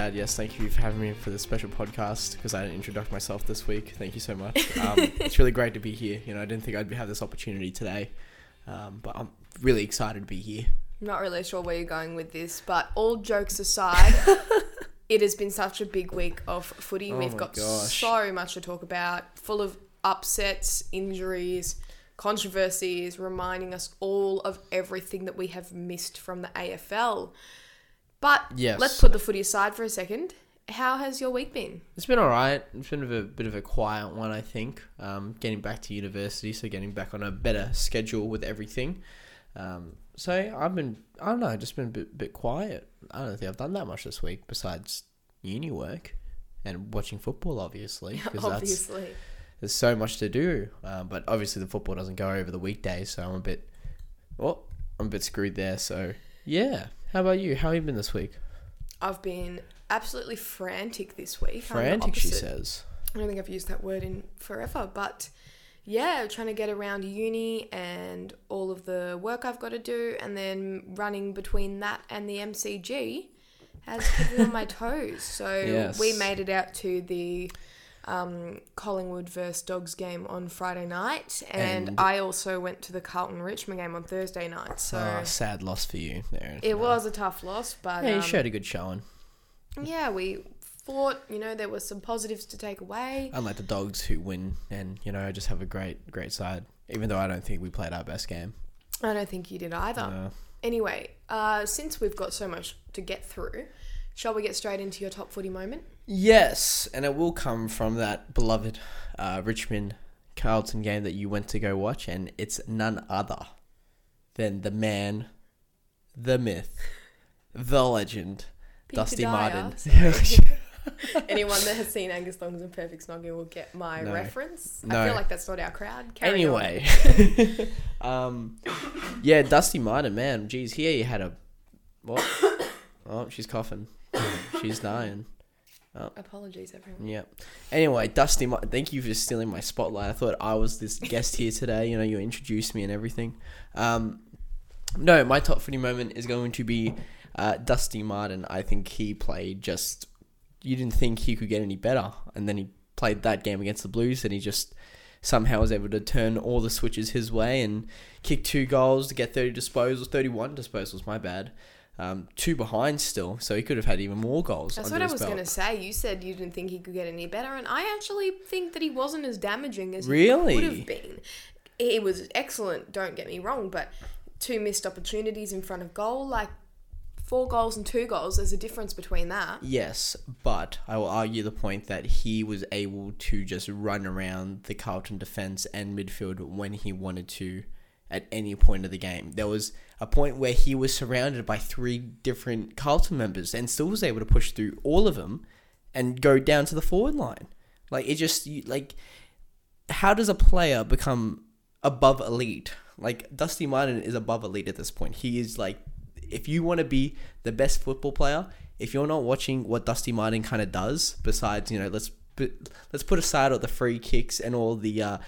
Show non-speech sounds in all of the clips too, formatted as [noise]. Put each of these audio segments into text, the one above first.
bad. Yes, thank you for having me for this special podcast because I didn't introduce myself this week. Thank you so much. Um, [laughs] it's really great to be here. You know, I didn't think I'd have this opportunity today, um, but I'm really excited to be here. I'm not really sure where you're going with this, but all jokes aside, [laughs] it has been such a big week of footy. Oh We've got gosh. so much to talk about, full of upsets, injuries, controversies, reminding us all of everything that we have missed from the AFL. But Yes. let's put the footy aside for a second. How has your week been? It's been all right. It's been a bit, of a quiet one, I think. Um, getting back to university, so getting back on a better schedule with everything. Um, so I've been, I don't know, just been a bit, bit quiet. I don't think I've done that much this week besides uni work and watching football, obviously. [laughs] Obviously. there's so much to do. Um, but obviously the football doesn't go over the weekdays, so I'm a bit, well, I'm a bit screwed there. So yeah. How about you? How have you been this week? I've been absolutely frantic this week. Frantic, she says. I don't think I've used that word in forever, but yeah, trying to get around uni and all of the work I've got to do, and then running between that and the MCG has kept me on my [laughs] toes. So Yes. we made it out to the um, Collingwood versus Dogs game on Friday night, and, And- I also went to the Carlton Richmond game on Thursday night. So Ah, sad loss for you there. it was a tough loss, but Yeah, you um, showed a good showing. yeah, we fought. You know, there were some positives to take away. Unlike the dogs who win and, you know, just have a great, great side. Even though I don't think we played our best game. I don't think you did either. Uh, Anyway, uh, since we've got so much to get through, shall we get straight into your top footy moment? Yes, and it will come from that beloved uh, Richmond Carlton game that you went to go watch, and it's none other than the man, the myth, the legend, Peter Dusty Dyer, Martin. [laughs] [laughs] Anyone that has seen Angus Thongs and Perfect Snogging will get my No. reference. I feel like that's not our crowd. Carry anyway, [laughs] um, yeah, Dusty Martin, man, geez, he had a what? [coughs] Oh, she's coughing. She's dying. Apologies, everyone. Yeah. Anyway, Dusty, Mar- thank you for stealing my spotlight. I thought I was this guest here today. You know, you introduced me and everything. Um, no, my top footy moment is going to be uh, Dusty Martin. I think he played just. You didn't think he could get any better, and then he played that game against the Blues, and he just somehow was able to turn all the switches his way and kick two goals to get 30 disposals, 31 disposals, my bad. Um, two behind still, so he could have had even more goals. That's what I was going to say. You said you didn't think he could get any better, and I actually think that he wasn't as damaging as Really? he could have been. He was excellent, don't get me wrong, but two missed opportunities in front of goal, like four goals and two goals, there's a difference between that. Yes, but I will argue the point that he was able to just run around the Carlton defense and midfield when he wanted to at any point of the game. There was a point where he was surrounded by three different Carlton members and still was able to push through all of them and go down to the forward line. Like it just you- like how does a player become above elite? Like Dusty Martin is above elite at this point. He is like if you want to be the best football player, if you're not watching what Dusty Martin kind of does, besides you know let's let's put aside all the free kicks and all the uh,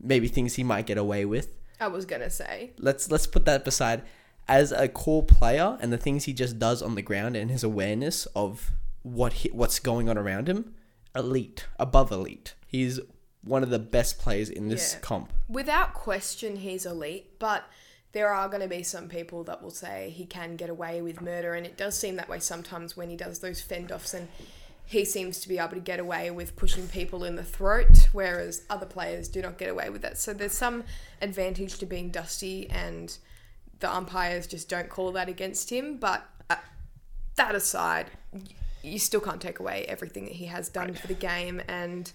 maybe things he might get away with. I was going to say. Let's let's put that beside. As a core player and the things he just does on the ground and his awareness of what he, what's going on around him, elite, above elite. He's one of the best players in this Yeah. comp. Without question, he's elite, but there are going to be some people that will say he can get away with murder, and it does seem that way sometimes when he does those fend offs, and he seems to be able to get away with pushing people in the throat, whereas other players do not get away with that. So there's some advantage to being dusty, and the umpires just don't call that against him. But uh, that aside, you still can't take away everything that he has done for the game, and.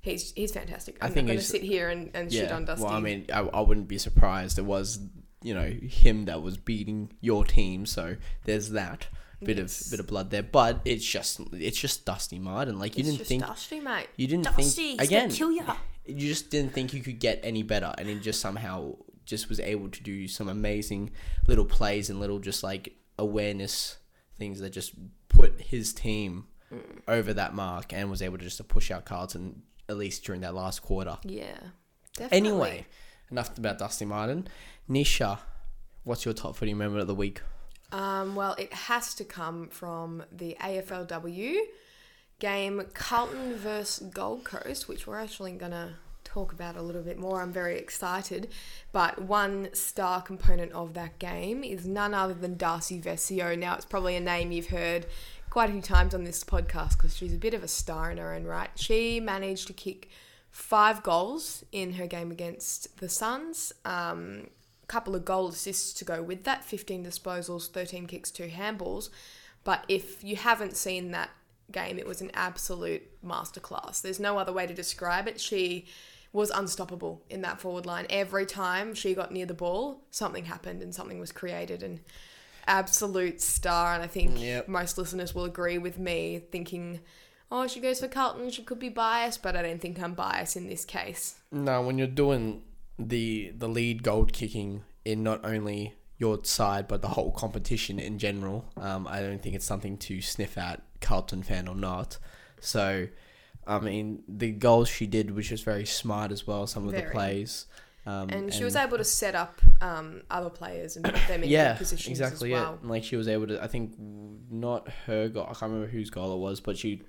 He's, he's fantastic. I'm think not going to sit here and, and shit on Dusty. Well, I mean, I, I wouldn't be surprised. It was, you know, him that was beating your team. So there's that bit Yes. of bit of blood there. But it's just it's just Dusty Martin. Like you It's didn't just think Dusty, mate. you didn't Dusty, think again. kill ya. You just didn't think you could get any better, and he just somehow just was able to do some amazing little plays and little just like awareness things that just put his team Mm. over that mark and was able to just to push out Carlton at least during that last quarter. Yeah, definitely. Anyway, enough about Dusty Martin. Nisha, what's your top footy moment of the week? Um, well, it has to come from the AFLW game Carlton versus Gold Coast, which we're actually going to talk about a little bit more. I'm very excited. But one star component of that game is none other than Darcy Vescio. Now, it's probably a name you've heard quite a few times on this podcast because she's a bit of a star in her own right. She managed to kick five goals in her game against the Suns. Um, couple of goal assists to go with that 15 disposals, 13 kicks, two handballs. But if you haven't seen that game, it was an absolute masterclass. There's no other way to describe it. She was unstoppable in that forward line. Every time she got near the ball, something happened and something was created. And absolute star. And I think Yep. most listeners will agree with me thinking, oh, she goes for Carlton, she could be biased, but I don't think I'm biased in this case. No, when you're doing the the lead gold kicking in not only your side but the whole competition in general, um, I don't think it's something to sniff at, Carlton fan or not. So, I mean, the goals she did was just very smart as well. Some of the plays, um, And she was able to set up um, other players and put them in [coughs] yeah, good positions exactly as well. it. Like she was able to. I think not her goal. I can't remember whose goal it was, but she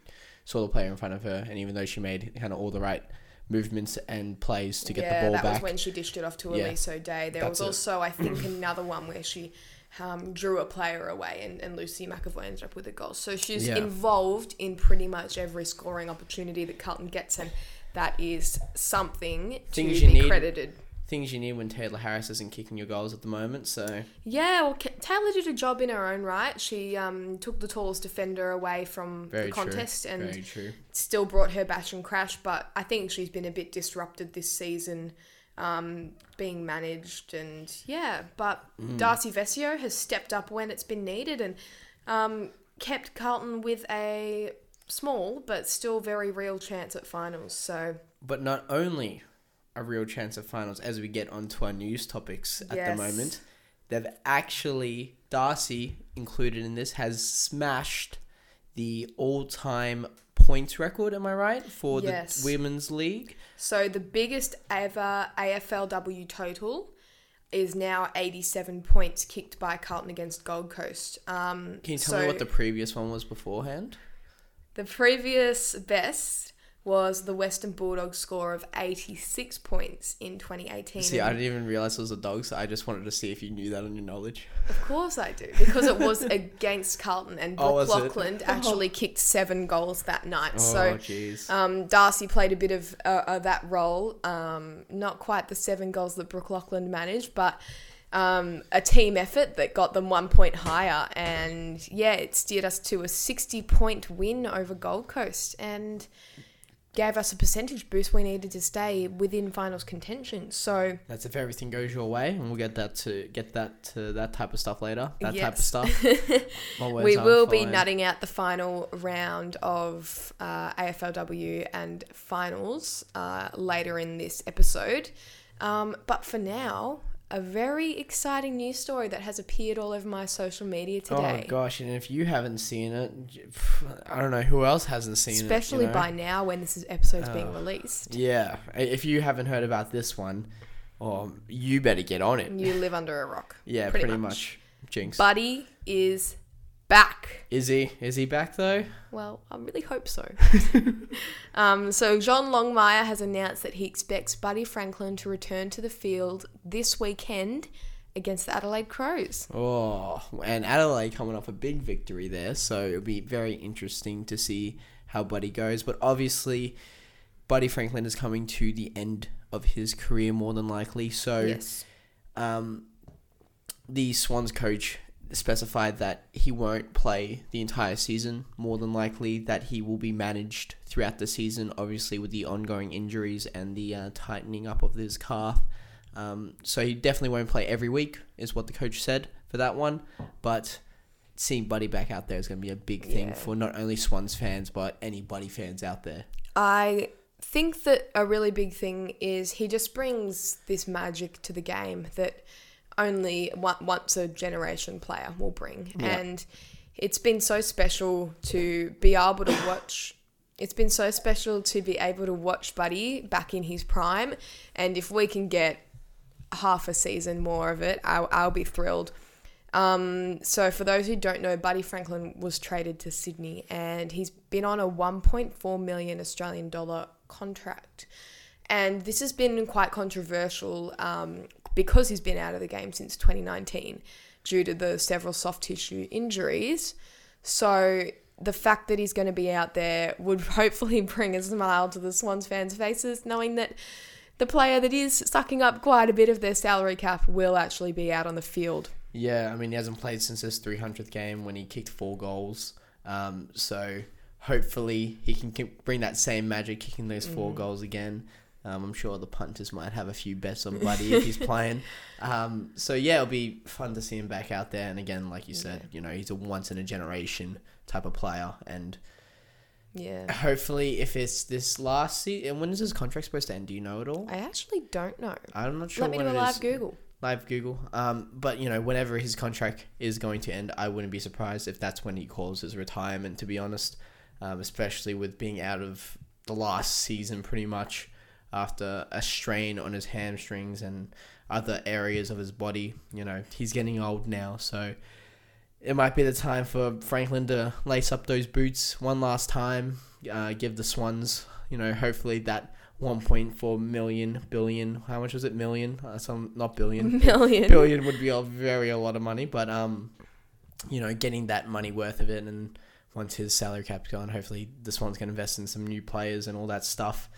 saw the player in front of her, and even though she made kind of all the right movements and plays to get yeah, the ball that back, was when she dished it off to Yeah. Elise O'Dea. There That's was it. also, I think, [clears throat] another one where she um, drew a player away and, and Lucy McEvoy ended up with a goal. So she's Yeah. involved in pretty much every scoring opportunity that Carlton gets, and that is something to Things be need. credited. Things you need when Tayla Harris isn't kicking your goals at the moment. So Yeah, well, Tayla did a job in her own right. She um, took the tallest defender away from very the contest true. and still brought her bash and crash, but I think she's been a bit disrupted this season, um, being managed and yeah. But Mm. Darcy Vescio has stepped up when it's been needed and um, kept Carlton with a small but still very real chance at finals. So But not only a real chance of finals as we get onto our news topics at Yes. the moment, they've actually Darcy included in this has smashed the all-time points record. Am I right for Yes. the women's league? so the biggest ever AFLW total. Is now 87 points kicked by Carlton against Gold Coast. Um, Can you tell so me what the previous one was beforehand? The previous best was the Western Bulldogs score of 86 points in 2018. See, I didn't even realize it was a dog, so I just wanted to see if you knew that on your knowledge. Of course I do, because it was [laughs] against Carlton and Oh, Brooke was it? Lochland actually kicked seven goals that night. Oh, so um, Darcy played a bit of uh, uh, that role. Um, not quite the seven goals that Brooke Lochland managed, but um, a team effort that got them one point higher. And yeah, it steered us to a 60 point win over Gold Coast and gave us a percentage boost we needed to stay within finals contention. So That's if everything goes your way, and we'll get that to get that to that type of stuff later. That type of stuff. [laughs] We will be nutting out the final round of uh, AFLW and finals uh, later in this episode. Um, but for now, a very exciting news story that has appeared all over my social media oh today. Oh gosh, and if you haven't seen it, I don't know who else hasn't seen Especially it. you know? by now when this is episode's being Oh. released. Yeah, if you haven't heard about this one, oh, you better get on it. You live under a rock. [laughs] Yeah, pretty pretty, much. much. Jinx. Buddy is back. is he? Is he back though? Well, I really hope so. [laughs] um, so, John Longmire has announced that he expects Buddy Franklin to return to the field this weekend against the Adelaide Crows. Oh, and Adelaide coming off a big victory there, so it'll be very interesting to see how Buddy goes. But obviously, Buddy Franklin is coming to the end of his career more than likely. So, Yes. um, the Swans coach specified that he won't play the entire season. More than likely, that he will be managed throughout the season. Obviously, with the ongoing injuries and the uh, tightening up of his calf. Um, so he definitely won't play every week, is what the coach said for that one. But seeing Buddy back out there is going to be a big thing Yeah. for not only Swans fans but any Buddy fans out there. I think that a really big thing is he just brings this magic to the game that only one, once a generation player will bring. Yeah. And it's been so special to be able to watch. It's been so special to be able to watch Buddy back in his prime. And if we can get half a season more of it, I'll, I'll be thrilled. Um, so for those who don't know, Buddy Franklin was traded to Sydney, and he's been on a 1.4 million Australian dollar contract. And this has been quite controversial um, because he's been out of the game since 2019 due to the several soft tissue injuries. So the fact that he's going to be out there would [laughs] hopefully bring a smile to the Swans fans' faces, knowing that the player that is sucking up quite a bit of their salary cap will actually be out on the field. Yeah, I mean, he hasn't played since his 300th game when he kicked four goals. Um, so hopefully he can bring that same magic, kicking those four mm. goals again. Um, I'm sure the punters might have a few bets on Buddy if he's playing. [laughs] Um, so yeah, it'll be fun to see him back out there. And again, like you said, yeah. you know, he's a once in a generation type of player, and yeah, hopefully, if it's this last season, when is his contract supposed to end? Do you know at all? I actually don't know. I'm not sure. Let me do a live Google. Live Google. Um, but you know, whenever his contract is going to end, I wouldn't be surprised if that's when he calls his retirement. To be honest, um, especially with being out of the last season, pretty much after a strain on his hamstrings and other areas of his body. You know, he's getting old now, so it might be the time for Franklin to lace up those boots one last time, uh, give the Swans, you know, hopefully that 1.4 million billion. How much was it? Million? Uh, some not billion. [laughs] Million. Billion would be a very a lot of money, but um, you know, getting that money worth of it, and once his salary cap's gone, hopefully the Swans can invest in some new players and all that stuff.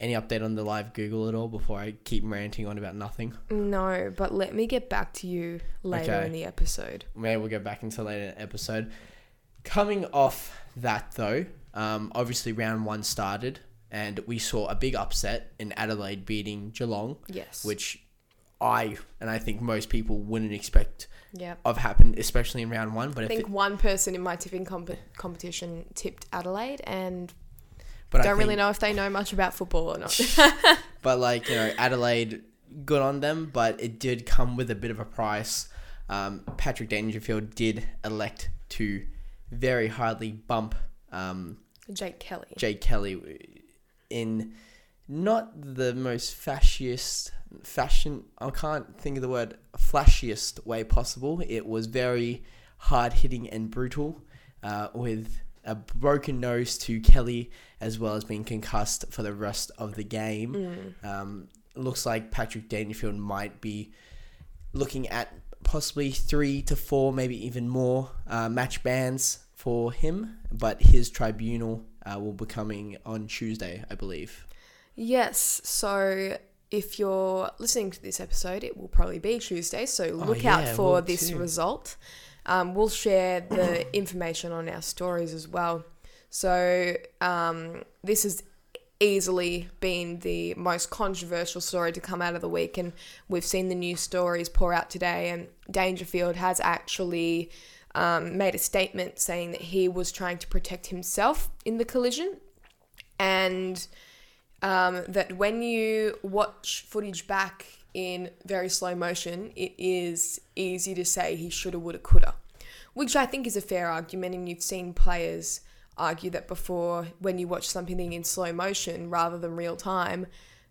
Any update on the live Google at all before I keep ranting on about nothing? No, but let me get back to you later okay. in the episode. Maybe we'll get back into later in the episode. Coming off that though, um, obviously round one started and we saw a big upset in Adelaide beating Geelong. Yes. Which I and I think most people wouldn't expect of happened, especially in round one. But I think it, one person in my tipping comp- competition tipped Adelaide, and but don't really know if they know much about football or not. [laughs] [laughs] but like you know, Adelaide, good on them, but it did come with a bit of a price. Um, Patrick Dangerfield did elect to very hardly bump um, Jake Kelly. Jake Kelly in not the most fasciest fashion. I can't think of the word flashiest way possible. It was very hard hitting and brutal, uh, with a broken nose to Kelly, as well as being concussed for the rest of the game. Mm. Um, looks like Patrick Dangerfield might be looking at possibly three to four, maybe even more uh, match bans for him, but his tribunal uh, will be coming on Tuesday, I believe. Yes, so if you're listening to this episode, it will probably be Tuesday, so oh, look oh, yeah, out for this too. result. Um, we'll share the information on our stories as well. So um, this has easily been the most controversial story to come out of the week, and we've seen the news stories pour out today. And Dangerfield has actually um, made a statement saying that he was trying to protect himself in the collision, and um, that when you watch footage back in very slow motion, it is easy to say he shoulda, woulda, coulda, which I think is a fair argument. And you've seen players argue that before when you watch something in slow motion rather than real time,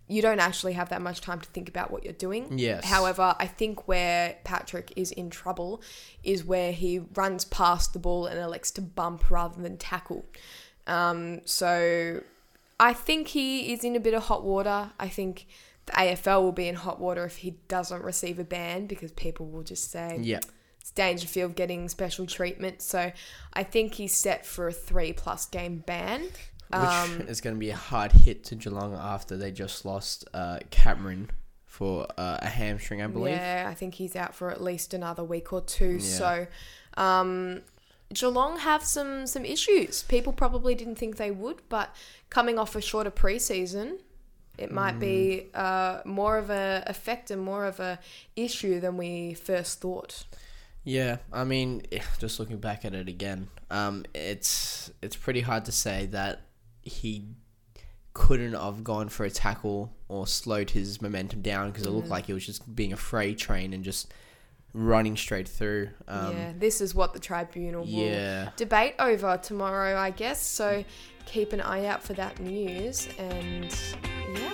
you don't actually have that much time to think about what you're doing. Yes. However, I think where Patrick is in trouble is where he runs past the ball and elects to bump rather than tackle. Um, so I think he is in a bit of hot water. I think the AFL will be in hot water if he doesn't receive a ban because people will just say, yeah. It's Dangerfield getting special treatment. So I think he's set for a three plus game ban. Which um, [laughs] is going to be a hard hit to Geelong after they just lost uh, Cameron for uh, a hamstring, I believe. Yeah, I think he's out for at least another week or two. Yeah. So um, Geelong have some some issues. People probably didn't think they would, but coming off a shorter preseason, it might mm. be uh, more of a effect and more of a issue than we first thought. Yeah, I mean, just looking back at it again, um, it's it's pretty hard to say that he couldn't have gone for a tackle or slowed his momentum down because it looked mm. like he was just being a freight train and just running straight through. Um, yeah, this is what the tribunal yeah. will debate over tomorrow, I guess. So keep an eye out for that news and yeah.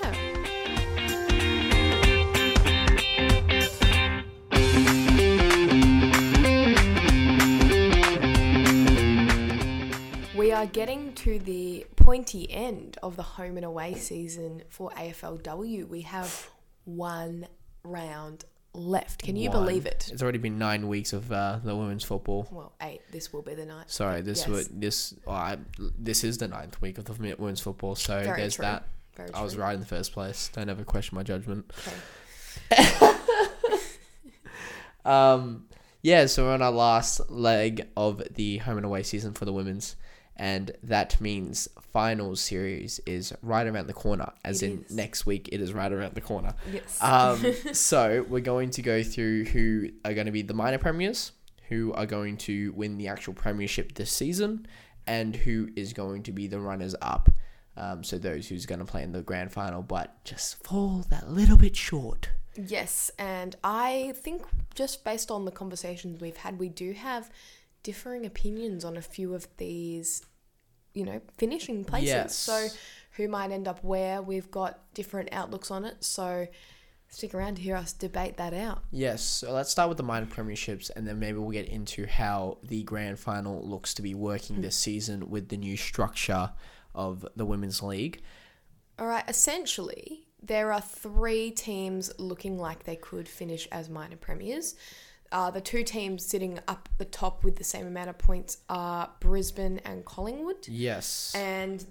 Are getting to the pointy end of the home and away season for AFLW. We have one round left. Can you One. believe it? It's already been nine weeks of uh, the women's football. Well, eight. This will be the night. Sorry, this Yes. would this oh, I, this is the ninth week of the women's football. So Very there's true. that. Very I was right in the first place. Don't ever question my judgment. Okay. [laughs] Um, yeah, so we're on our last leg of the home and away season for the women's, and that means finals series is right around the corner. As It in is. next week, it is right around the corner. Yes. Um, [laughs] so we're going to go through who are going to be the minor premiers, who are going to win the actual premiership this season, and who is going to be the runners up. Um, so those who's going to play in the grand final, but just fall that little bit short. Yes, and I think just based on the conversations we've had, we do have differing opinions on a few of these, you know, finishing places. Yes. So, who might end up where? We've got different outlooks on it. So, stick around to hear us debate that out. Yes, so let's start with the minor premierships and then maybe we'll get into how the grand final looks to be working this season with the new structure of the women's league. All right, essentially, there are three teams looking like they could finish as minor premiers. Uh, the two teams sitting up the top with the same amount of points are Brisbane and Collingwood. Yes. And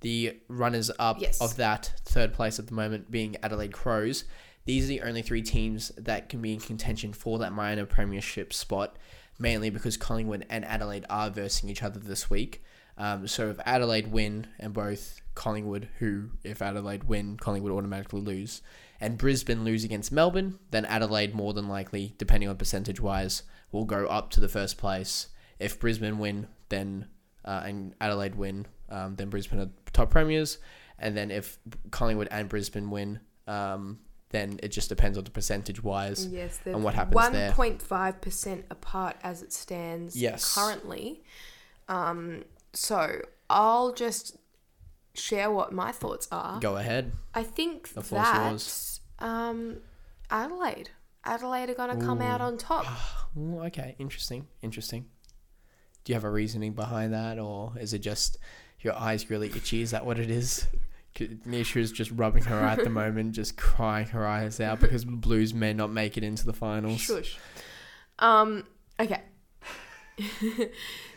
the runners up Yes. of that third place at the moment being Adelaide Crows. These are the only three teams that can be in contention for that minor premiership spot, mainly because Collingwood and Adelaide are versing each other this week. Um, so if Adelaide win and both Collingwood, who if Adelaide win, Collingwood automatically lose, and Brisbane lose against Melbourne, then Adelaide more than likely, depending on percentage wise, will go up to the first place. If Brisbane win, then uh, and Adelaide win, um, then Brisbane are top premiers, and then if Collingwood and Brisbane win, um, then it just depends on the percentage wise. Yes, and what happens one there. point five percent apart as it stands Yes. currently. Um, so I'll just share what my thoughts are. Go ahead. I think The that. Um, Adelaide, Adelaide are going to come out on top. Ooh, okay, interesting, interesting. Do you have a reasoning behind that, or is it just your eyes really itchy? Is that what it is? [laughs] Nisha is just rubbing her eye at the [laughs] moment, just crying her eyes out because Blues may not make it into the finals. Shush. Um, okay. [laughs]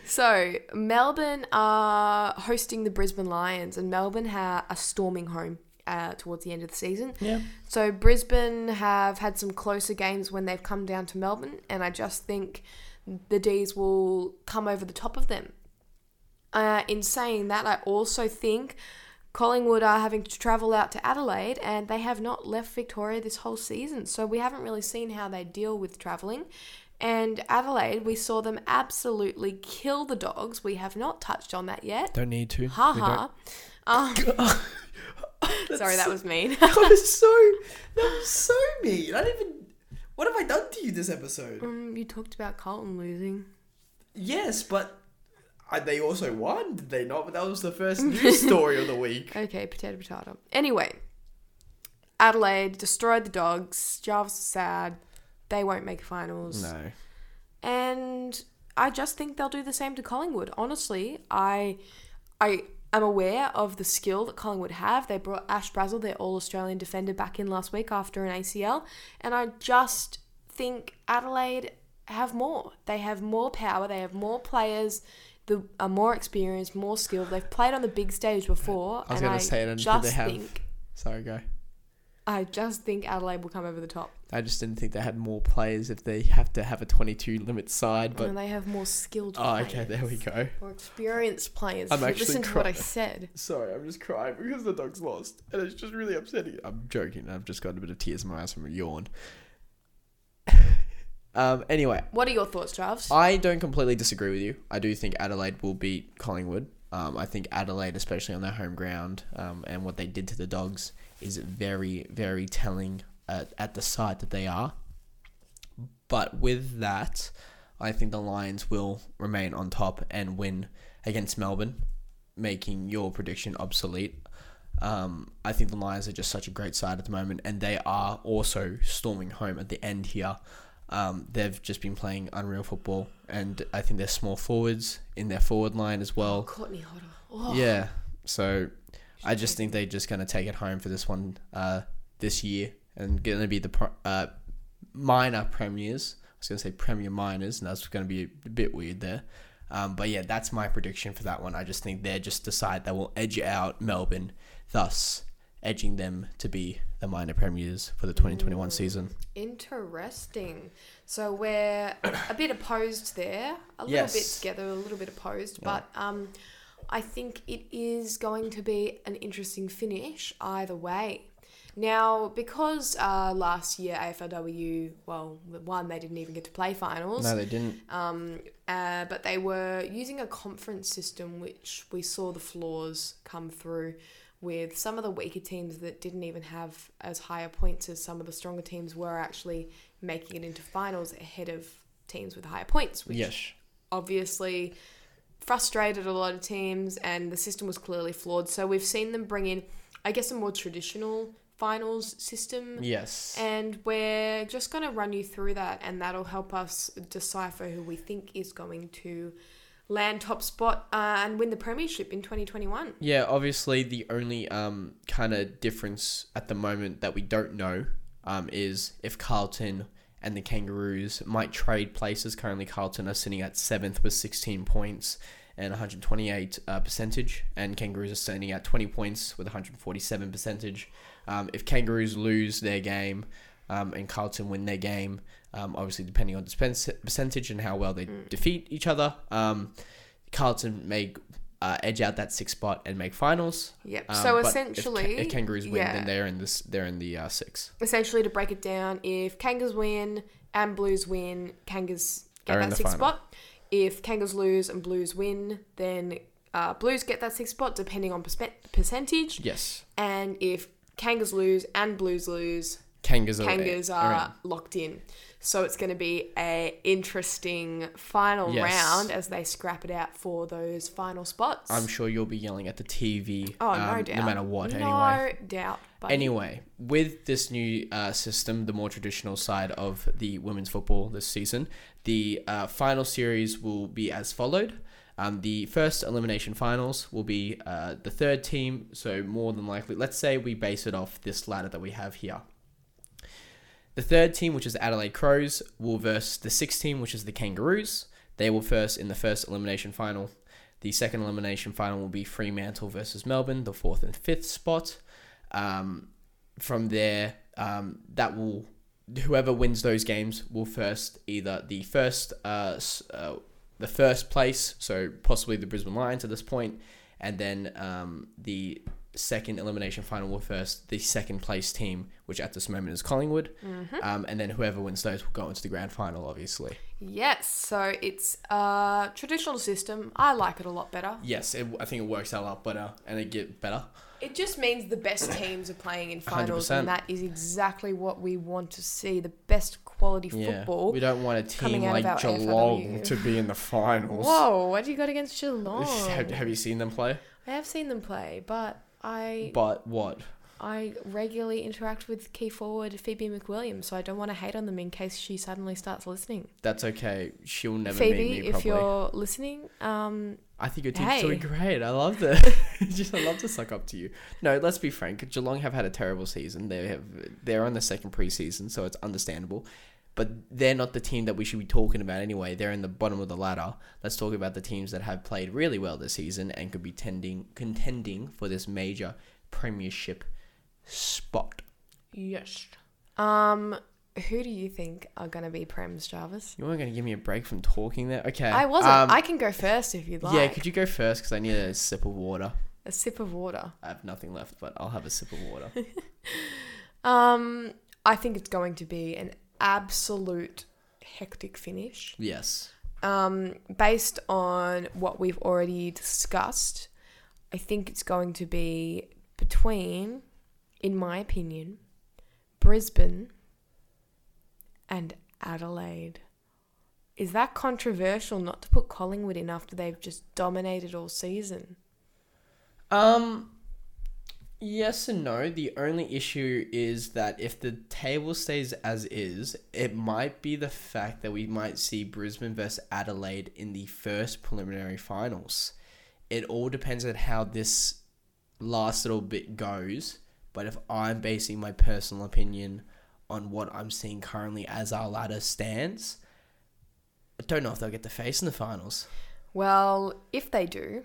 so Melbourne are hosting the Brisbane Lions, and Melbourne ha- are storming home uh, towards the end of the season. Yeah. So Brisbane have had some closer games when they've come down to Melbourne, and I just think the D's will come over the top of them. Uh, in saying that, I also think Collingwood are having to travel out to Adelaide, and they have not left Victoria this whole season. So we haven't really seen how they deal with travelling. And Adelaide, we saw them absolutely kill the dogs. We have not touched on that yet. Don't need to. Ha ha. Um, [laughs] [laughs] [laughs] sorry, that was mean. [laughs] That was so. That was so mean. I didn't even. What have I done to you this episode? um, you talked about Carlton losing. Yes, but uh, they also won, did they not? But that was the first [laughs] news story of the week. Okay, potato potato. Anyway, Adelaide destroyed the dogs. Jarvis is sad. They won't make finals. No. And I just think they'll do the same to Collingwood. Honestly, I I am aware of the skill that Collingwood have. They brought Ash Brazill, their all Australian defender, back in last week after an ACL. And I just think Adelaide have more. They have more power, they have more players. The are more experienced, more skilled. They've played on the big stage before, I was gonna say, I don't just they have- think Sorry, go. I just think Adelaide will come over the top. I just didn't think they had more players if they have to have a 22 limit side, but and they have more skilled oh, okay, there we go. More experienced players. I'm actually Listen to what I said. [laughs] Sorry, I'm just crying because the dog's lost, and it's just really upsetting. I'm joking. I've just got a bit of tears in my eyes from a yawn. [laughs] um. Anyway, What are your thoughts, Travis? I don't completely disagree with you. I do think Adelaide will beat Collingwood. Um, I think Adelaide, especially on their home ground, um, and what they did to the Dogs, is very, very telling at, at the side that they are. But with that, I think the Lions will remain on top and win against Melbourne, making your prediction obsolete. Um, I think the Lions are just such a great side at the moment, and they are also storming home at the end here. Um, they've just been playing unreal football, and I think they're small forwards in their forward line as well. Courtney Hodder. Oh, Yeah, so I just think they're just going to take it home for this one uh, this year and going to be the pro- uh, minor premiers. I was going to say premier minors, and that's going to be a bit weird there. Um, but yeah, that's my prediction for that one. I just think they're just decide they will edge out Melbourne, thus edging them to be the minor premiers for the 2021 season. Interesting. So we're a bit opposed there, a little Yes. bit together, a little bit opposed, but um, I think it is going to be an interesting finish either way. Now, because uh, last year AFLW, well, one they didn't even get to play finals. No, they didn't. Um, uh, but they were using a conference system, which we saw the flaws come through with some of the weaker teams that didn't even have as higher points as some of the stronger teams were actually making it into finals ahead of teams with higher points, which Yes. obviously frustrated a lot of teams and the system was clearly flawed. So we've seen them bring in, I guess, a more traditional finals system. Yes. And we're just going to run you through that, and that'll help us decipher who we think is going to land top spot uh, and win the premiership in 2021. Yeah, obviously the only um kind of difference at the moment that we don't know um is if Carlton and the Kangaroos might trade places. Currently, Carlton are sitting at seventh with 16 points and 128 uh, percentage, and Kangaroos are sitting at 20 points with 147 percentage. Um, if Kangaroos lose their game um, and Carlton win their game, um, obviously depending on dispense- percentage and how well they defeat each other, um, Carlton may uh, edge out that sixth spot and make finals. Yep. Um, so but if essentially, Ka- if, Kangaroos win, yeah. then they're in this. They're in the uh, six. essentially to break it down, if Kangas win and Blues win, Kangas get that sixth spot. If Kangas lose and Blues win, then uh, Blues get that sixth spot depending on perspe- percentage. Yes, And if Kangas lose and Blues lose, Kangas are. Kangas are locked in. So it's going to be a interesting final Yes. round as they scrap it out for those final spots. I'm sure you'll be yelling at the TV. oh, no um, doubt. No matter what, anyway. no anyway. doubt. Anyway, with this new uh, system, the more traditional side of the women's football this season, the uh, final series will be as followed. Um, the first elimination finals will be uh, the third team, so more than likely, let's say we base it off this ladder that we have here. The third team, which is Adelaide Crows, will verse the sixth team, which is the Kangaroos. They will first in the first elimination final. The second elimination final will be Fremantle versus Melbourne, the fourth and fifth spot. Um, from there, um, that will whoever wins those games will first either the first uh, uh, the first place, so possibly the Brisbane Lions at this point, and then um, the second elimination final will first the second place team, which at this moment is Collingwood, um, and then whoever wins those will go into the grand final, obviously. Yes, so it's a traditional system. I like it a lot better. Yes, it, I think it works out a lot better, and it get better. It just means the best teams are playing in finals, 100%. and that is exactly what we want to see the best quality football. we don't want a team like Geelong AFLW. to be in the finals. Whoa, what do you got against Geelong? [laughs] have, have you seen them play? I have seen them play, but I But what? I regularly interact with key forward Phoebe McWilliams, so I don't want to hate on them in case she suddenly starts listening. That's okay. She'll never Phoebe, meet me if you're listening, um, I think your team's doing Hey. great. I love the. [laughs] [laughs] just I love to suck up to you. No, let's be frank. Geelong have had a terrible season. They have. They're on the second preseason, so it's understandable. But they're not the team that we should be talking about anyway. They're in the bottom of the ladder. Let's talk about the teams that have played really well this season and could be tending contending for this major premiership spot. yes. Um, who do you think are going to be Prems, Jarvis? You weren't going to give me a break from talking there. Okay. I wasn't. um, I can go first if you'd like. Yeah, could you go first? Because I need a sip of water. a sip of water. I have nothing left, but I'll have a sip of water. [laughs] Um, I think it's going to be an absolute hectic finish. yes. Um, based on what we've already discussed, I think it's going to be between, in my opinion, Brisbane and Adelaide. Is that controversial not to put Collingwood in after they've just dominated all season? Um, Yes and no. The only issue is that if the table stays as is, it might be the fact that we might see Brisbane versus Adelaide in the first preliminary finals. It all depends on how this last little bit goes. But if I'm basing my personal opinion on what I'm seeing currently as our ladder stands, I don't know if they'll get the face in the finals. Well, if they do,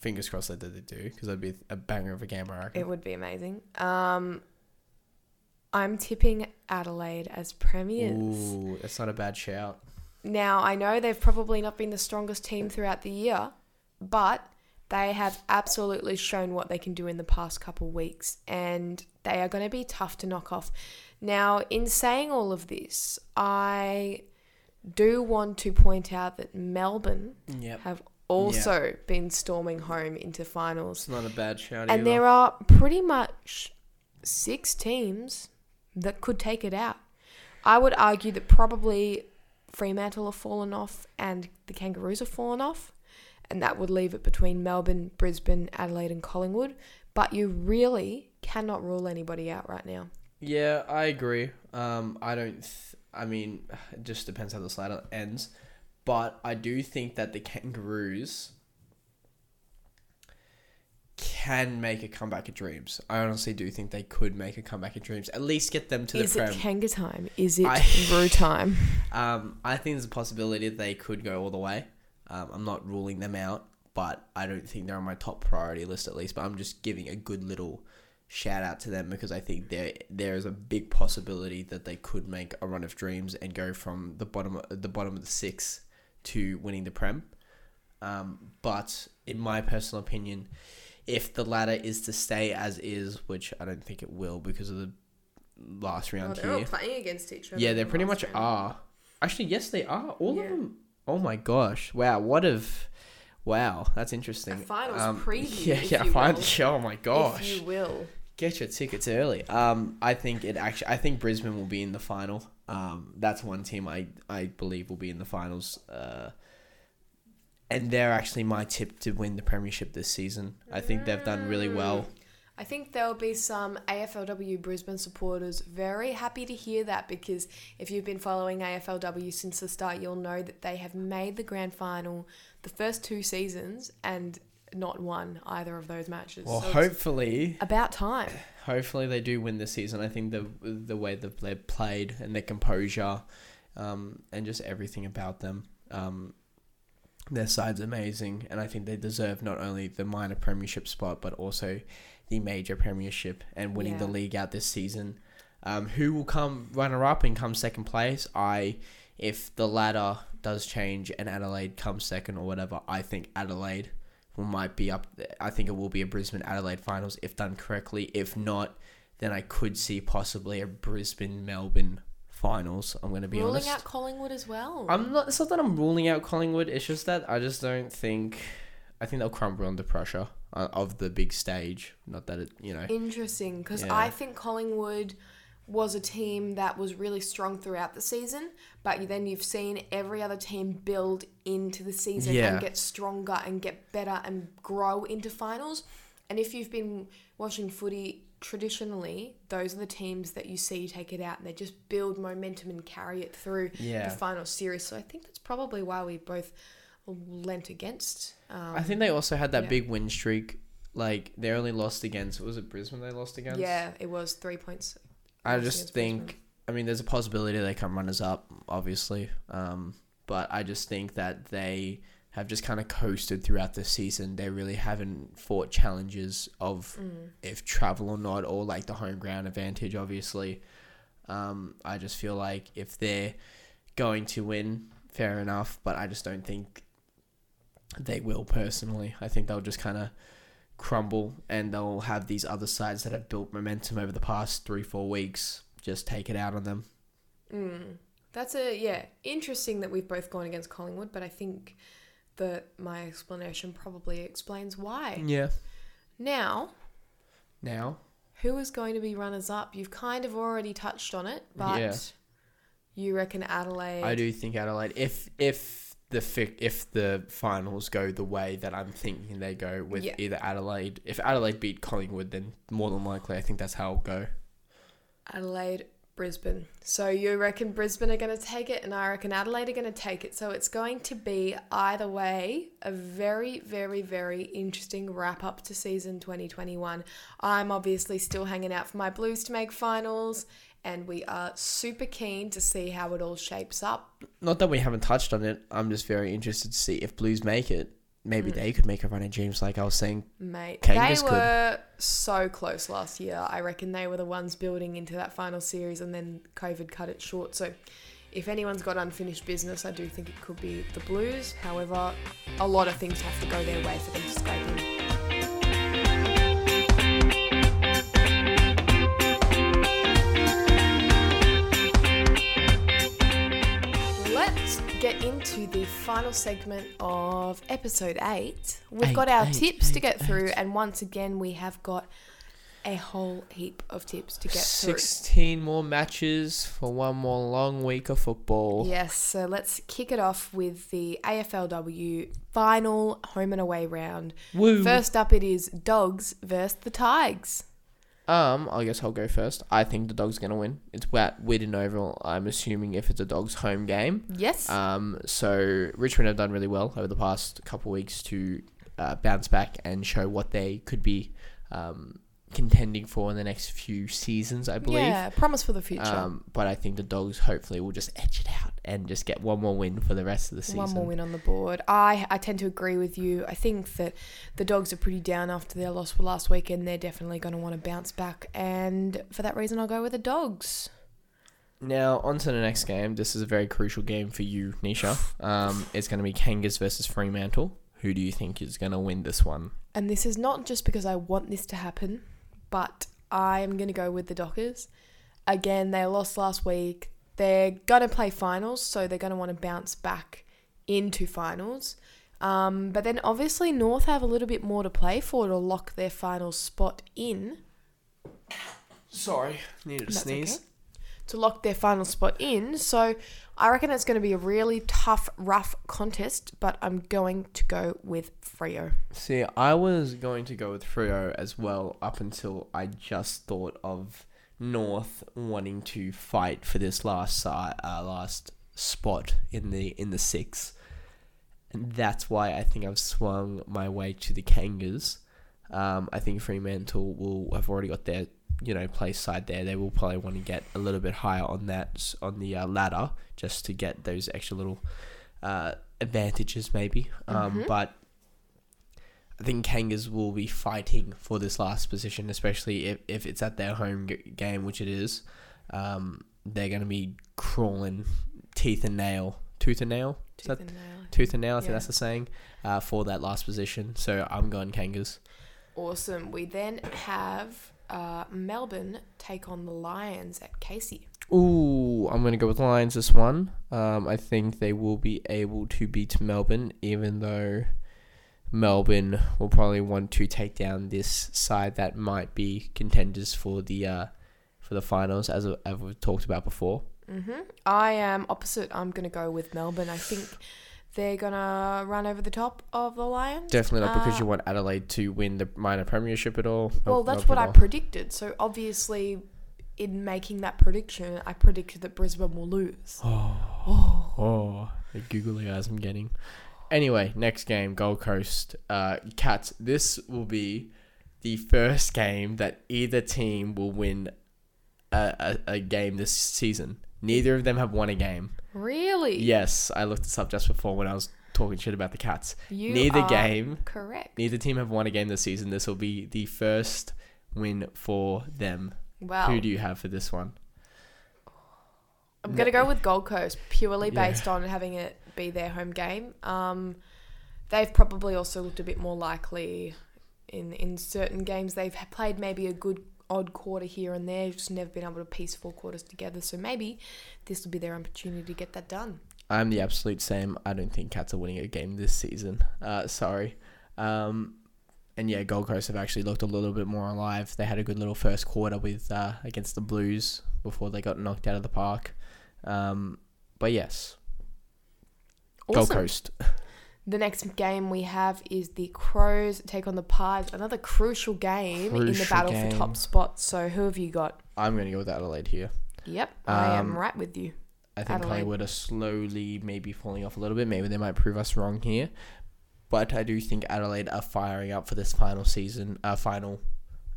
Fingers crossed that they do, because that'd be a banger of a game, I reckon. it would be amazing. Um, I'm tipping Adelaide as premiers. Ooh, that's not a bad shout. Now, I know they've probably not been the strongest team throughout the year, but they have absolutely shown what they can do in the past couple weeks, and they are going to be tough to knock off. Now, in saying all of this, I do want to point out that Melbourne Yep. have also been storming home into finals. It's not a bad shout And either. there are pretty much six teams that could take it out. I would argue that probably Fremantle have fallen off and the Kangaroos have fallen off. And that would leave it between Melbourne, Brisbane, Adelaide, and Collingwood. But you really cannot rule anybody out right now. Yeah, I agree. Um, I don't. Th- I mean, [sighs] it just depends how the ladder ends, but I do think that the Kangaroos can make a comeback of dreams. I honestly do think they could make a comeback of dreams. At least get them to Is the Is it. Kanga time? Is it I- [laughs] Brew time? [laughs] Um, I think there's a possibility that they could go all the way. Um, I'm not ruling them out, but I don't think they're on my top priority list at least. But I'm just giving a good little shout out to them because I think there there is a big possibility that they could make a run of dreams and go from the bottom the bottom of the six to winning the prem. Um, but in my personal opinion, if the ladder is to stay as is, which I don't think it will because of the last round here. playing against each other. Yeah, they pretty much are. Actually, yes, they are. All Yeah. of them. Oh my gosh! Wow, what if? Wow, that's interesting. Um, A finals preview, [laughs] Yeah, yeah. you Fin- oh my gosh! If you will. Get your tickets early. Um, I think it actually. I think Brisbane will be in the final. Um, that's one team I I believe will be in the finals. Uh, and they're actually my tip to win the premiership this season. I think they've done really well. I think there'll be some AFLW Brisbane supporters very happy to hear that because if you've been following AFLW since the start, you'll know that they have made the grand final the first two seasons and not won either of those matches. Well, So hopefully, about time. hopefully they do win this season. I think the the way that they've played and their composure, um, and just everything about them, um, their side's amazing, and I think they deserve not only the minor premiership spot but also the major premiership and winning the league out this season. Um, who will come runner up and come second place? I, if the ladder does change and Adelaide comes second or whatever, I think Adelaide might be up. I think it will be a Brisbane Adelaide finals if done correctly. If not, then I could see possibly a Brisbane Melbourne finals. I'm going to be Ruling honest. out Collingwood as well. I'm not. It's not that I'm ruling out Collingwood. It's just that I just don't think. I think they'll crumble under pressure uh, of the big stage. Not that it, you know. Interesting, because Yeah. I think Collingwood was a team that was really strong throughout the season, but then you've seen every other team build into the season Yeah. and get stronger and get better and grow into finals. And if you've been watching footy traditionally, those are the teams that you see take it out and they just build momentum and carry it through Yeah. the final series. So I think that's probably why we both lent against. Um, I think they also had that big win streak. Like they only lost against. Was it Brisbane? They lost against. yeah, it was three points. I just think. I mean, there's a possibility they come runners up, obviously. Um, but I just think that they have just kind of coasted throughout the season. They really haven't fought challenges of Mm. if travel or not, or like the home ground advantage, obviously. Um, I just feel like if they're going to win, fair enough, but I just don't think they will personally. I think they'll just kind of crumble and they'll have these other sides that have built momentum over the past three, four weeks just take it out on them. Mm. That's a yeah interesting that we've both gone against Collingwood, but I think that my explanation probably explains why. Yeah. Now, Now, who is going to be runners up? You've kind of already touched on it, but Yeah. you reckon Adelaide? I do think Adelaide. If if the fi- if the finals go the way that I'm thinking they go with Yeah. either Adelaide. If Adelaide beat Collingwood, then more than likely I think that's how it'll go. Adelaide, Brisbane. So you reckon Brisbane are going to take it, and I reckon Adelaide are going to take it. So it's going to be either way a very, very, very interesting wrap up to season 2021. I'm obviously still hanging out for my Blues to make finals, and we are super keen to see how it all shapes up. Not that we haven't touched on it. I'm just very interested to see if Blues make it. Maybe Mm. they could make a run at James, like I was saying. Mate, Kangas they could. were so close last year. I reckon they were the ones building into that final series, and then COVID cut it short. So, if anyone's got unfinished business, I do think it could be the Blues. However, a lot of things have to go their way for them to scrape in. Let's get into the final segment of episode eight. We've Eight, got our eight, tips to eight, get through, and once again, we have got a whole heap of tips to get through. 16 more matches for one more long week of football. Yes, so let's kick it off with the AFLW final home and away round. Woo. First up, it is Dogs versus the Tigers. Um, I guess I'll go first. I think the dog's gonna win. It's at Whitten Oval. I'm assuming if it's a dog's home game. Yes. Um, so Richmond have done really well over the past couple weeks to uh, bounce back and show what they could be um, contending for in the next few seasons, I believe. Yeah, promise for the future. Um, but I think the dogs hopefully will just edge it out and just get one more win for the rest of the season. One more win on the board. I, I tend to agree with you. I think that the Dogs are pretty down after their loss for last weekend. they're definitely going to want to bounce back. And for that reason, I'll go with the Dogs. Now, on to the next game. This is a very crucial game for you, Nisha. Um, it's going to be Kangas versus Fremantle. Who do you think is going to win this one? And this is not just because I want this to happen, but I am going to go with the Dockers. Again, they lost last week. They're going to play finals, so they're going to want to bounce back into finals. Um, but then obviously, North have a little bit more to play for to lock their final spot in. Sorry, needed a That's sneeze. okay. To lock their final spot in. So I reckon it's going to be a really tough, rough contest, but I'm going to go with Freo. See, I was going to go with Freo as well up until I just thought of North wanting to fight for this last uh, last spot in the in the six, and that's why I think I've swung my way to the Kangas. Um, I think Fremantle will have already got their you know place side there. They will probably want to get a little bit higher on that on the uh, ladder just to get those extra little uh, advantages maybe. Um, Mhm. But I think Kangas will be fighting for this last position, especially if, if it's at their home g- game, which it is. Um, they're going to be crawling teeth and nail, tooth and nail, Tooth that- and nail. tooth and nail. I think that's the saying uh, for that last position. So I'm going Kangas. Awesome. We then have uh, Melbourne take on the Lions at Casey. Ooh, I'm going to go with Lions this one. Um, I think they will be able to beat Melbourne, even though Melbourne will probably want to take down this side that might be contenders for the uh, for the finals, as, as we've talked about before. hmm I am opposite. I'm going to go with Melbourne. I think they're going to run over the top of the Lions. Definitely not because Uh, you want Adelaide to win the minor premiership at all. Well, that's what I all. predicted. So obviously, in making that prediction, I predicted that Brisbane will lose. Oh, oh, the googly eyes I'm getting. Anyway, next game, Gold Coast uh, Cats. This will be the first game that either team will win a, a, a game this season. Neither of them have won a game. Really? Yes, I looked this up just before when I was talking shit about the Cats. You Neither game, Correct. neither team have won a game this season. This will be the first win for them. Wow. Who do you have for this one? I'm gonna go with Gold Coast purely Yeah. based on having it be their home game. Um, they've probably also looked a bit more likely in in certain games. They've played maybe a good odd quarter here and there, just never been able to piece four quarters together. So maybe this will be their opportunity to get that done. I'm the absolute same. I don't think Cats are winning a game this season. Uh, sorry. Um, and yeah, Gold Coast have actually looked a little bit more alive. They had a good little first quarter with uh, against the Blues before they got knocked out of the park. Um, but yes, Gold Coast. [laughs] The next game we have is the Crows take on the Pies. Another crucial game in the battle game. for top spots. So who have you got? I'm going to go with Adelaide here. Yep, I am Um, right with you. I think Adelaide. Collingwood are slowly maybe falling off a little bit. Maybe they might prove us wrong here. But I do think Adelaide are firing up for this final season, uh, final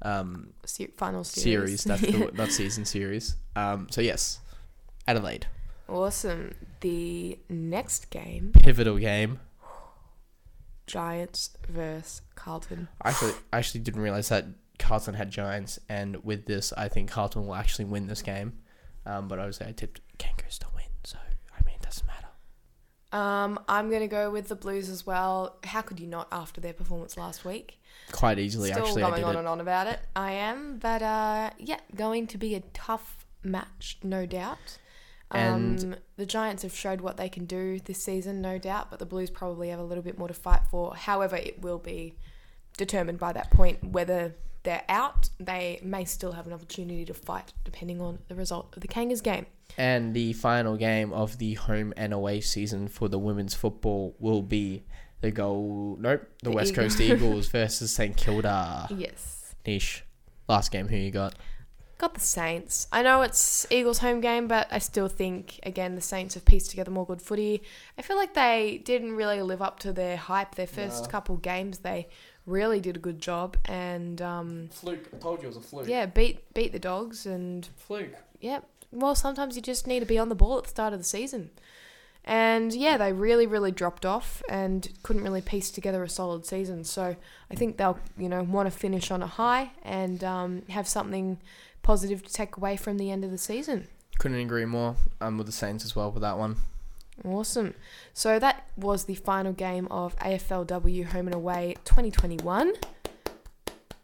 um, Se- final series. series. That's the [laughs] not season series. Um, so yes, Adelaide awesome. The next game, pivotal game. Giants versus Carlton. I actually I actually didn't realize that Carlton had Giants, and with this, I think Carlton will actually win this game. Um, but obviously, I tipped Kangaroos to win, so I mean, it doesn't matter. Um, I'm gonna go with the Blues as well. How could you not after their performance last week? Quite easily, Still actually, going on it. and on about it. I am, but uh, yeah, going to be a tough match, no doubt. And- Um, the Giants have showed what they can do this season, no doubt, but the Blues probably have a little bit more to fight for. However, it will be determined by that point whether they're out. They may still have an opportunity to fight, depending on the result of the Kangas game. And the final game of the home and away season for the women's football will be the goal. Nope, the, The West Eagle- Coast Eagles versus St Kilda. [laughs] Yes. Niche. Last game, who you got? Got the Saints. I know it's Eagles' home game, but I still think, again, the Saints have pieced together more good footy. I feel like they didn't really live up to their hype. Their first No. couple games, they really did a good job. And, um, Fluke. I told you it was a fluke. yeah, beat beat the Dogs. And, Fluke. yeah, well, sometimes you just need to be on the ball at the start of the season. And, yeah, they really, really dropped off and couldn't really piece together a solid season. So I think they'll, you know, want to finish on a high and um, have something positive to take away from the end of the season. Couldn't agree more. I'm with the Saints as well with that one. Awesome. So that was the final game of AFLW Home and Away 2021.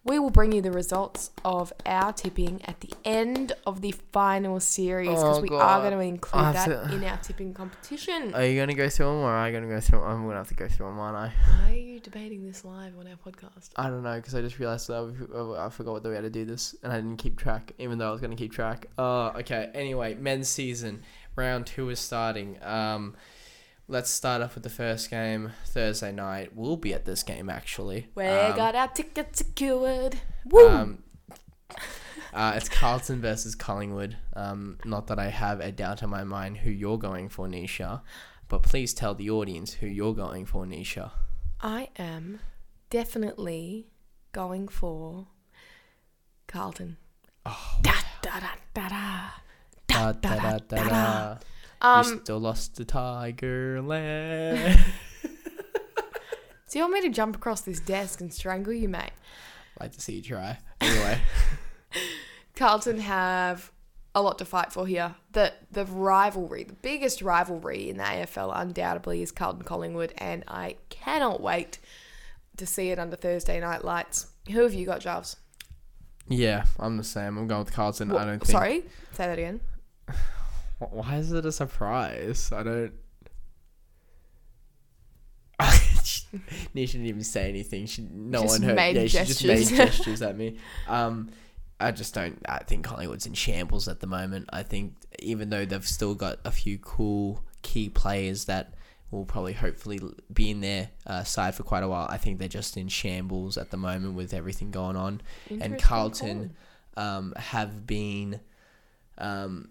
We will bring you the results of our tipping at the end of the final series because Oh, we are God. going to include I that to- in our tipping competition. Are you going to go through them or am I going to go through them? I'm going to have to go through them, aren't I? Why are you debating this live on our podcast? I don't know because I just realized that I, I forgot that we had to do this and I didn't keep track, even though I was going to keep track. Oh, okay. Anyway, men's season round two is starting. Um, let's start off with the first game Thursday night. We'll be at this game actually. We Um, got our tickets secured. Woo! Um, [laughs] uh, it's Carlton versus Collingwood. Um, not that I have a doubt in my mind who you're going for, Nisha, but please tell the audience who you're going for, Nisha. I am definitely going for Carlton. Oh, Da, da, da, da, da. da, Da, da, da, da, da. you Um, still lost to Tiger Land. so [laughs] [laughs] you want me to jump across this desk and strangle you, mate? I'd like to see you try. Anyway, [laughs] Carlton have a lot to fight for here. The the rivalry, the biggest rivalry in the AFL undoubtedly is Carlton Collingwood, and I cannot wait to see it under Thursday night lights. Who have you got, Jarves? yeah, I'm the same. I'm going with Carlton. I don't think. Sorry, say that again. [sighs] Wh- Why is it a surprise? I don't. [laughs] Nisha didn't even say anything. She no Just one heard. made yeah, she just made gestures. gestures [laughs] at me. Um, I just don't. I think Collingwood's in shambles at the moment. I think even though they've still got a few cool key players that will probably hopefully be in their uh, side for quite a while, I think they're just in shambles at the moment with everything going on and Carlton um, have been um,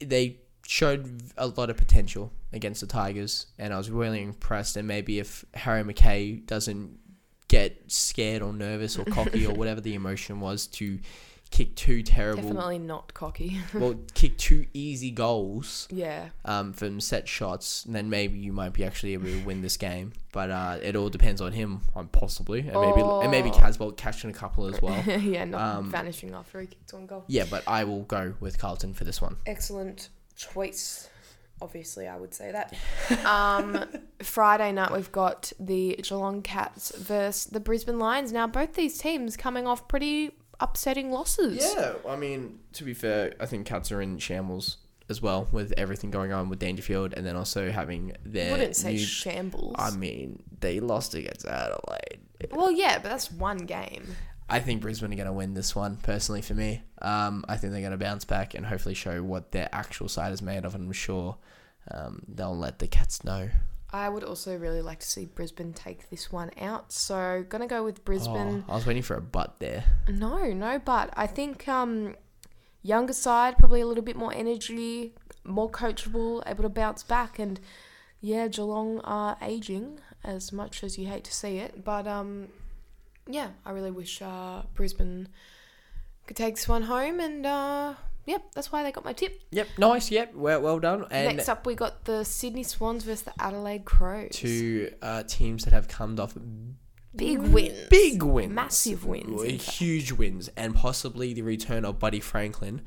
they showed a lot of potential against the Tigers, and I was really impressed. And maybe if Harry McKay doesn't get scared or nervous or cocky or [laughs] whatever the emotion was to kick two terrible, Definitely not cocky. [laughs] well, kick two easy goals yeah. um, from set shots, and then maybe you might be actually able to win this game. But uh, it all depends on him, on possibly, and maybe and maybe Oh. Casboult catching a couple as well. [laughs] yeah, not Um, vanishing after he kicks one goal. yeah, but I will go with Carlton for this one. Excellent choice. Obviously, I would say that. [laughs] Um, Friday night, we've got the Geelong Cats versus the Brisbane Lions. Now, both these teams coming off pretty upsetting losses. Yeah, I mean, to be fair, I think Cats are in shambles as well with everything going on with Dangerfield, and then also having I their. wouldn't say new- shambles. I mean, they lost against Adelaide. well, yeah, but that's one game. I think Brisbane are going to win this one, personally, for me. Um, I think they're going to bounce back and hopefully show what their actual side is made of, and I'm sure um, they'll let the Cats know. I would also really like to see Brisbane take this one out. So gonna go with Brisbane. Oh, I was waiting for a butt there. No, no, but I think um, younger side probably a little bit more energy, more coachable, able to bounce back, and yeah, Geelong are aging as much as you hate to see it, but um, yeah, I really wish uh, Brisbane could take this one home, and uh, yep, that's why they got my tip. Yep, nice. Yep, well, well done. And Next up, we got the Sydney Swans versus the Adelaide Crows. two uh, teams that have come off big wins, big wins, massive wins. in fact. huge wins, and possibly the return of Buddy Franklin.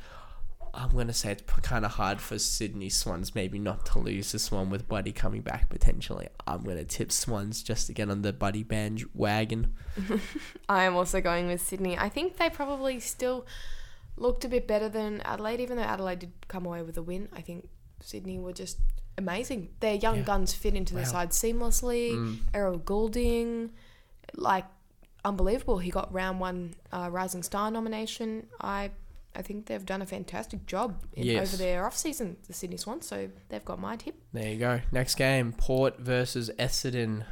I'm gonna say it's kind of hard for Sydney Swans maybe not to lose this one with Buddy coming back potentially. I'm gonna tip Swans just to get on the Buddy bandwagon. [laughs] I am also going with Sydney. I think they probably still looked a bit better than Adelaide, even though Adelaide did come away with a win. I think Sydney were just amazing. Their young Yeah. guns fit into the Wow. side seamlessly. Mm. Errol Gulden, like unbelievable. He got round one uh, Rising Star nomination. I I think they've done a fantastic job in, Yes. over their off season, the Sydney Swans. So they've got my tip. There you go. Next game, Port versus Essendon.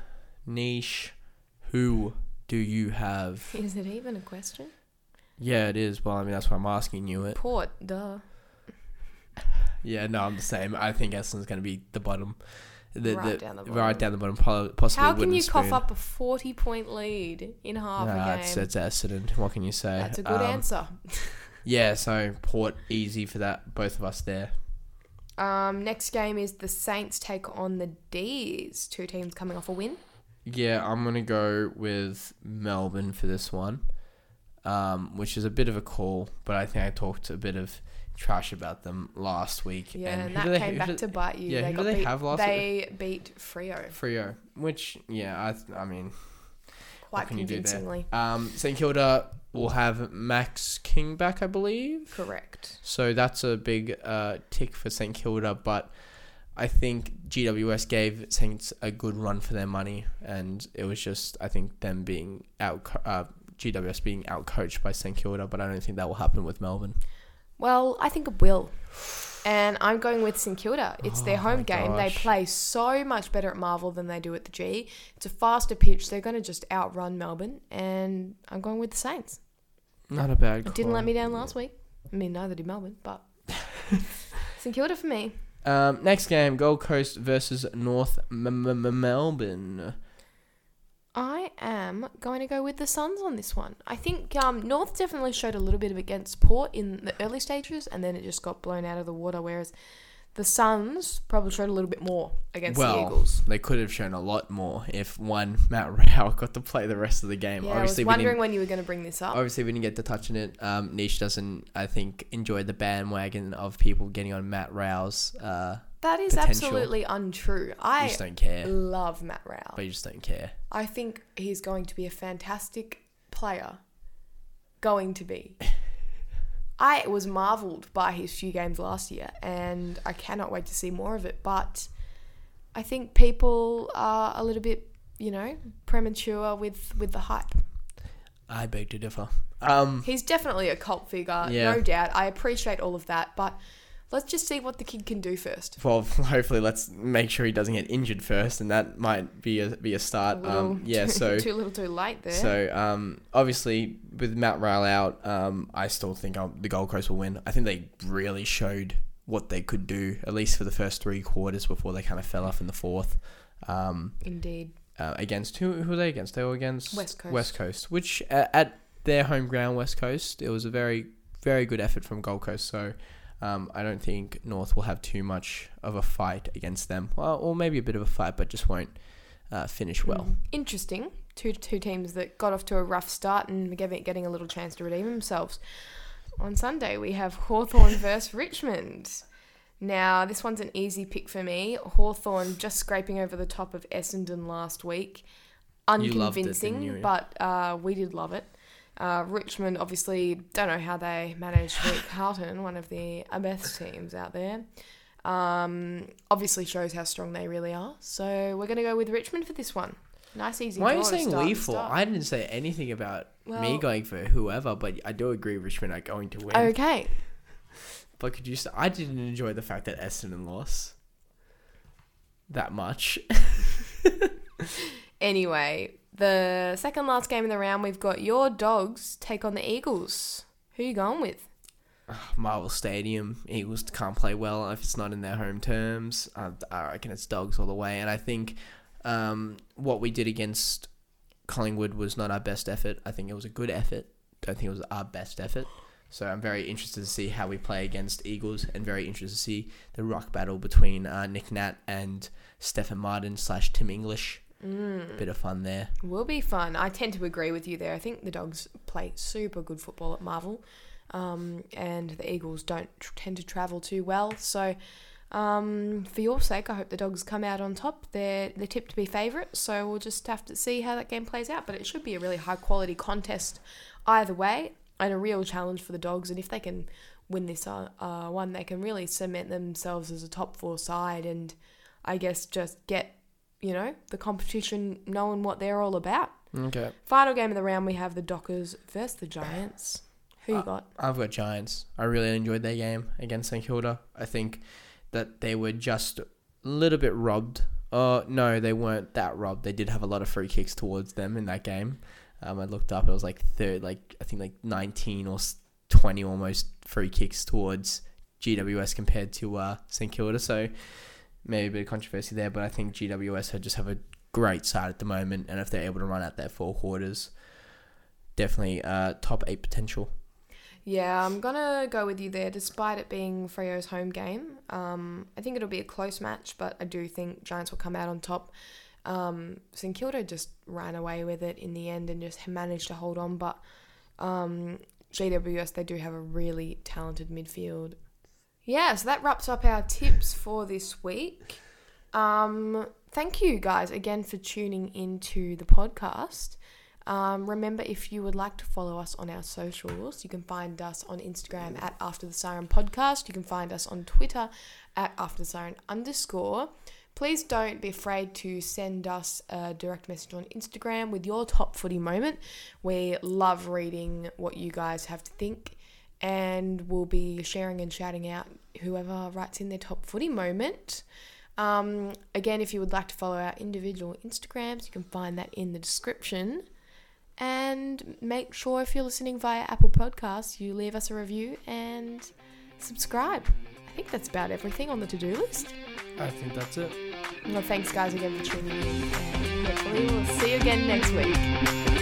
Niche. Who do you have? [laughs] Is it even a question? Yeah, it is. Well, I mean that's why I'm asking you it. Port, duh. Yeah, no, I'm the same. I think Essendon's going to be the bottom. The, Right the- down the Right bottom. down the bottom, possibly How can you cough up a forty-point lead in half Nah, a game? it's, it's Essendon. What can you say? That's a good Um, answer. [laughs] Yeah, so Port easy for that. Both of us there. Um, next game is the Saints take on the D's. Two teams coming off a win. Yeah, I'm gonna go with Melbourne for this one, um, which is a bit of a call, but I think I talked a bit of trash about them last week. Yeah, and, who that they- came back to bite you. yeah, they who do got they beat, have last They beat Freo Freo, which yeah, I I mean, quite can you do there? convincingly. um, St Kilda will have Max King back, I believe. Correct. So that's a big uh, tick for St Kilda, but I think GWS gave Saints a good run for their money, and it was just I think them being out uh, GWS being outcoached by St Kilda, but I don't think that will happen with Melbourne. Well, I think it will. And I'm going with St Kilda. It's their Oh home my game. They play so much better at Marvel than they do at the G. It's a faster pitch. They're going to just outrun Melbourne. And I'm going with the Saints. Not a bad. It didn't let me down last week. I mean, neither did Melbourne, but [laughs] St Kilda for me. Um, next game: Gold Coast versus North M- M- Melbourne. I am going to go with the Suns on this one. I think um, North definitely showed a little bit of against Port in the early stages, and then it just got blown out of the water. Whereas the Suns probably showed a little bit more against the Eagles. they could have shown a lot more if one [laughs] Matt Rowell got to play the rest of the game. Yeah, I was wondering when you were going to bring this up. Obviously, we didn't get to touching it. Um, Niche doesn't, I think, enjoy the bandwagon of people getting on Matt Rowell's. Uh, That is potential. absolutely untrue. you I just don't care. love Matt Rowell. But you just don't care. I think he's going to be a fantastic player. Going to be. [laughs] I was marveled by his few games last year, and I cannot wait to see more of it. But I think people are a little bit, you know, premature with with the hype. I beg to differ. Um, He's definitely a cult figure, Yeah. no doubt. I appreciate all of that, but let's just see what the kid can do first. well, [laughs] hopefully, let's make sure he doesn't get injured first, and that might be a be a A start. little Um, yeah. too, So [laughs] too little, too late there. So um, obviously with Matt Rowell out, um, I still think um, the Gold Coast will win. I think they really showed what they could do at least for the first three quarters before they kind of fell off in the fourth. Um, Indeed. uh, against who? Who were they against? They were against West Coast. West Coast, which uh, at their home ground, West Coast, it was a very very good effort from Gold Coast. So. Um, I don't think North will have too much of a fight against them, well, or maybe a bit of a fight, but just won't uh, finish well. Mm. Interesting. Two two teams that got off to a rough start and getting getting a little chance to redeem themselves. On Sunday we have Hawthorn [laughs] versus Richmond. Now this one's an easy pick for me. Hawthorn just scraping over the top of Essendon last week. It, Unconvincing, you? but uh, we did love it. Uh, Richmond obviously don't know how they managed to beat Carlton, one of the best teams out there. Um, obviously shows how strong they really are. So we're going to go with Richmond for this one. Nice, easy. Why are draw you to saying start we for? I didn't say anything about me Well- going for whoever, but I do agree Richmond are going to win. Okay. But could you? St- I didn't enjoy the fact that Essendon lost. that much. [laughs] Anyway, the second last game in the round, we've got your dogs take on the Eagles. Who you going with? [sighs] Marvel Stadium, Eagles can't play well if it's not in their home terms. I reckon it's dogs all the way. And I think um, what we did against Collingwood was not our best effort. I think it was a good effort. Don't think it was our best effort. So I'm very interested to see how we play against Eagles, and very interested to see the rock battle between uh, Nic Nat and Stefan Martin slash Tim English. Mm. Bit of fun there. Will be fun. I tend to agree with you there. I think the dogs play super good football at Marvel, um, and the Eagles don't tr- tend to travel too well. So, um, for your sake, I hope the dogs come out on top. They're they're tipped to be favourites, so we'll just have to see how that game plays out. But it should be a really high quality contest either way, and a real challenge for the dogs. And if they can win this uh, uh, one, they can really cement themselves as a top four side, and I guess just get you know the competition knowing what they're all about. Okay. Final game of the round, we have the Dockers versus the Giants. Who you Uh, got? I've got Giants. I really enjoyed their game against St Kilda. I think that they were just a little bit robbed. Uh, no, they weren't that robbed. They did have a lot of free kicks towards them in that game. Um, I looked up. It was like third, like I think like nineteen or twenty almost free kicks towards GWS compared to uh, St Kilda. So maybe a bit of controversy there, but I think GWS had just have a great side at the moment, and if they're able to run out their four quarters, definitely uh, top eight potential. Yeah, I'm gonna go with you there, despite it being Freo's home game. Um, I think it'll be a close match, but I do think Giants will come out on top. Um, St Kilda just ran away with it in the end and just managed to hold on, but um, GWS they do have a really talented midfield. Yeah, so that wraps up our tips for this week. Um, thank you guys again for tuning into the podcast. Um, remember, if you would like to follow us on our socials, you can find us on Instagram at After the Siren Podcast. You can find us on Twitter at After the Siren underscore. Please don't be afraid to send us a direct message on Instagram with your top footy moment. We love reading what you guys have to think, and we'll be sharing and shouting out whoever writes in their top footy moment. Um, again, if you would like to follow our individual Instagrams, you can find that in the description. And make sure if you're listening via Apple Podcasts, you leave us a review and subscribe. I think that's about everything on the to do list. I think that's it. Well, thanks, guys, again for tuning in. And hopefully, we'll see you again next week.